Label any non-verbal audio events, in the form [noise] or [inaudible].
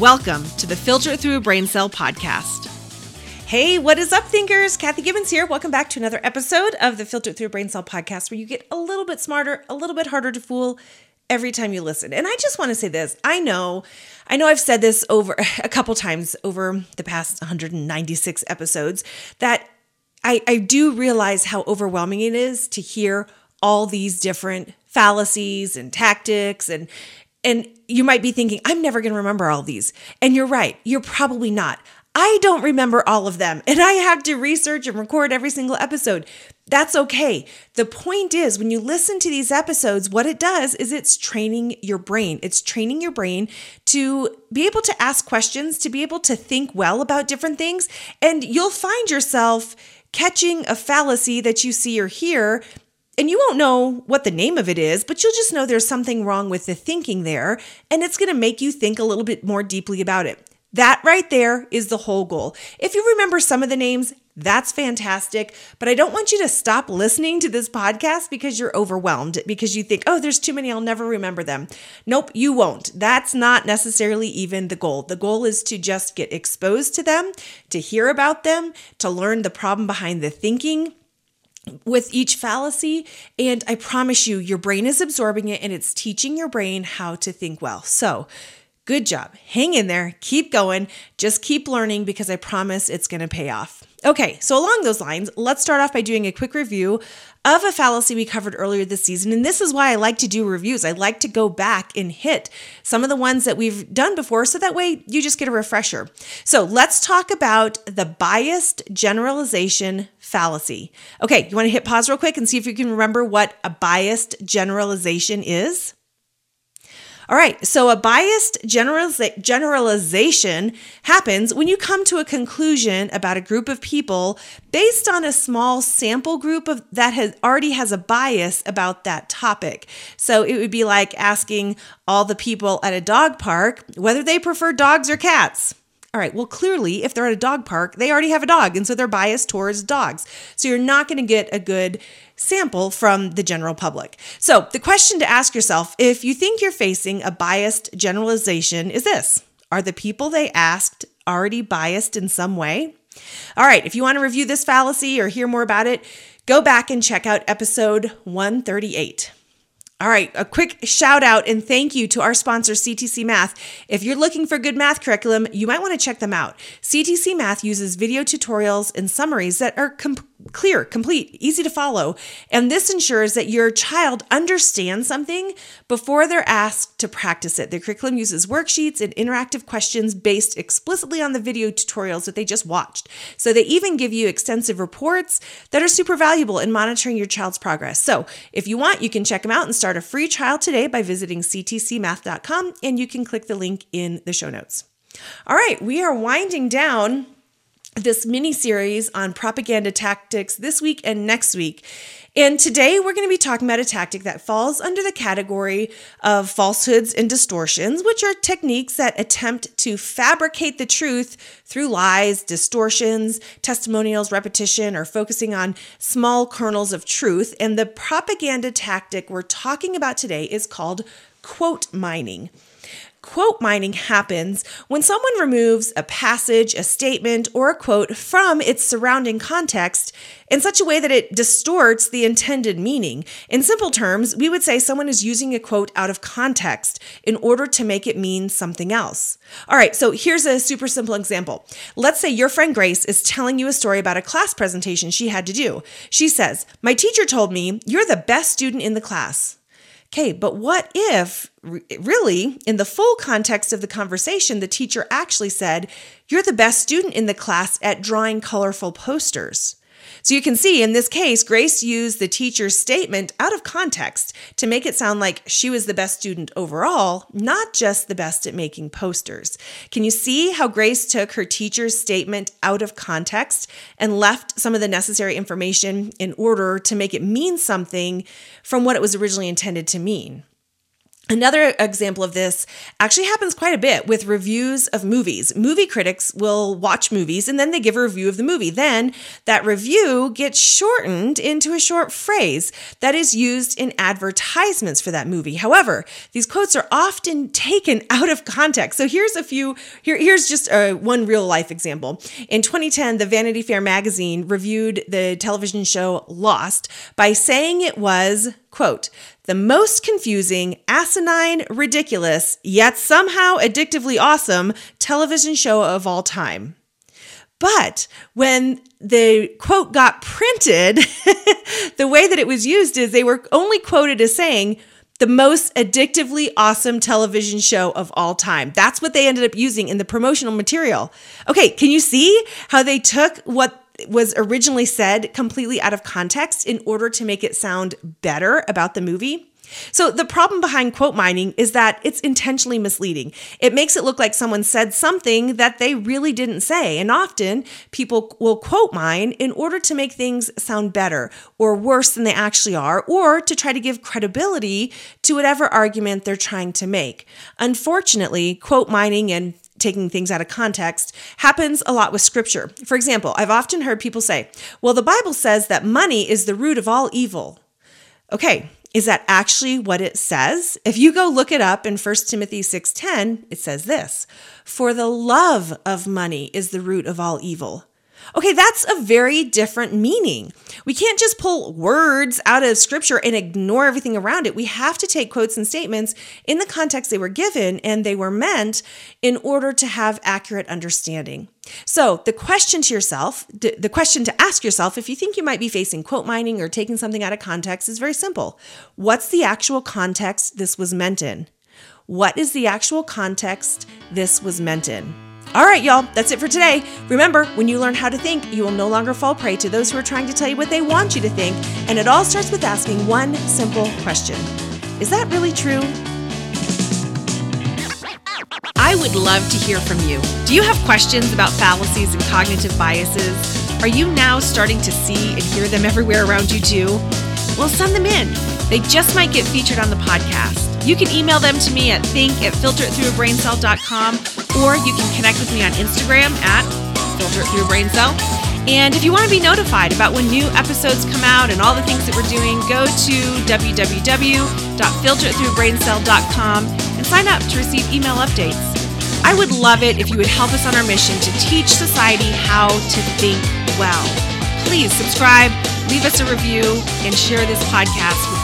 Welcome to the Filter Through a Brain Cell podcast. Hey, what is up, thinkers? Kathy Gibbons here. Welcome back to another episode of the Filter Through a Brain Cell podcast where you get a little bit smarter, a little bit harder to fool every time you listen. And I just want to say this. I know, I know I've said this over [laughs] a couple times over the past 196 episodes that I, I do realize how overwhelming it is to hear all these different fallacies and tactics and and you might be thinking, I'm never going to remember all these. And you're right, you're probably not. I don't remember all of them, and I have to research and record every single episode. That's okay. The point is, when you listen to these episodes, what it does is it's training your brain. It's training your brain to be able to ask questions, to be able to think well about different things, and you'll find yourself catching a fallacy that you see or hear and you won't know what the name of it is, but you'll just know there's something wrong with the thinking there, and it's going to make you think a little bit more deeply about it. That right there is the whole goal. If you remember some of the names, that's fantastic. But I don't want you to stop listening to this podcast because you're overwhelmed, because you think, oh, there's too many, I'll never remember them. Nope, you won't. That's not necessarily even the goal. The goal is to just get exposed to them, to hear about them, to learn the problem behind the thinking, with each fallacy. And I promise you, your brain is absorbing it and it's teaching your brain how to think well. So, good job. Hang in there. Keep going. Just keep learning because I promise it's going to pay off. Okay, so along those lines, let's start off by doing a quick review of a fallacy we covered earlier this season. And this is why I like to do reviews. I like to go back and hit some of the ones that we've done before so that way you just get a refresher. So let's talk about the biased generalization fallacy. Okay, you want to hit pause real quick and see if you can remember what a biased generalization is? All right, so a biased generaliza- generalization happens when you come to a conclusion about a group of people based on a small sample group of that has already has a bias about that topic. So it would be like asking all the people at a dog park whether they prefer dogs or cats. All right, well, clearly, if they're at a dog park, they already have a dog, and so they're biased towards dogs. So you're not going to get a good sample from the general public. So the question to ask yourself if you think you're facing a biased generalization is this Are the people they asked already biased in some way? All right, if you want to review this fallacy or hear more about it, go back and check out episode 138. All right, a quick shout out and thank you to our sponsor, CTC Math. If you're looking for good math curriculum, you might want to check them out. CTC Math uses video tutorials and summaries that are com- clear, complete, easy to follow. And this ensures that your child understands something before they're asked to practice it. The curriculum uses worksheets and interactive questions based explicitly on the video tutorials that they just watched. So they even give you extensive reports that are super valuable in monitoring your child's progress. So if you want, you can check them out and start a free trial today by visiting ctcmath.com and you can click the link in the show notes. All right, we are winding down this mini series on propaganda tactics this week and next week. And today we're going to be talking about a tactic that falls under the category of falsehoods and distortions, which are techniques that attempt to fabricate the truth through lies, distortions, testimonials, repetition, or focusing on small kernels of truth. And the propaganda tactic we're talking about today is called quote mining. Quote mining happens when someone removes a passage, a statement, or a quote from its surrounding context in such a way that it distorts the intended meaning. In simple terms, we would say someone is using a quote out of context in order to make it mean something else. All right, so here's a super simple example. Let's say your friend Grace is telling you a story about a class presentation she had to do. She says, My teacher told me you're the best student in the class. Okay, but what if, really, in the full context of the conversation, the teacher actually said, You're the best student in the class at drawing colorful posters? So you can see in this case, Grace used the teacher's statement out of context to make it sound like she was the best student overall, not just the best at making posters. Can you see how Grace took her teacher's statement out of context and left some of the necessary information in order to make it mean something from what it was originally intended to mean? Another example of this actually happens quite a bit with reviews of movies. Movie critics will watch movies and then they give a review of the movie. Then that review gets shortened into a short phrase that is used in advertisements for that movie. However, these quotes are often taken [laughs] out of context. So here's a few, here, here's just a, one real life example. In 2010, the Vanity Fair magazine reviewed the television show Lost by saying it was Quote, the most confusing, asinine, ridiculous, yet somehow addictively awesome television show of all time. But when the quote got printed, [laughs] the way that it was used is they were only quoted as saying, the most addictively awesome television show of all time. That's what they ended up using in the promotional material. Okay, can you see how they took what was originally said completely out of context in order to make it sound better about the movie. So, the problem behind quote mining is that it's intentionally misleading. It makes it look like someone said something that they really didn't say. And often people will quote mine in order to make things sound better or worse than they actually are, or to try to give credibility to whatever argument they're trying to make. Unfortunately, quote mining and taking things out of context happens a lot with scripture. For example, I've often heard people say, well, the Bible says that money is the root of all evil. Okay, is that actually what it says? If you go look it up in 1 Timothy 6:10, it says this, "For the love of money is the root of all evil." Okay, that's a very different meaning. We can't just pull words out of scripture and ignore everything around it. We have to take quotes and statements in the context they were given and they were meant in order to have accurate understanding. So, the question to yourself, the question to ask yourself if you think you might be facing quote mining or taking something out of context is very simple. What's the actual context this was meant in? What is the actual context this was meant in? All right, y'all, that's it for today. Remember, when you learn how to think, you will no longer fall prey to those who are trying to tell you what they want you to think. And it all starts with asking one simple question Is that really true? I would love to hear from you. Do you have questions about fallacies and cognitive biases? Are you now starting to see and hear them everywhere around you too? Well, send them in. They just might get featured on the podcast. You can email them to me at think at filteritthroughabraincell.com or you can connect with me on Instagram at filteritthroughabraincell. And if you want to be notified about when new episodes come out and all the things that we're doing, go to www.filteritthroughabraincell.com and sign up to receive email updates. I would love it if you would help us on our mission to teach society how to think well. Please subscribe, leave us a review, and share this podcast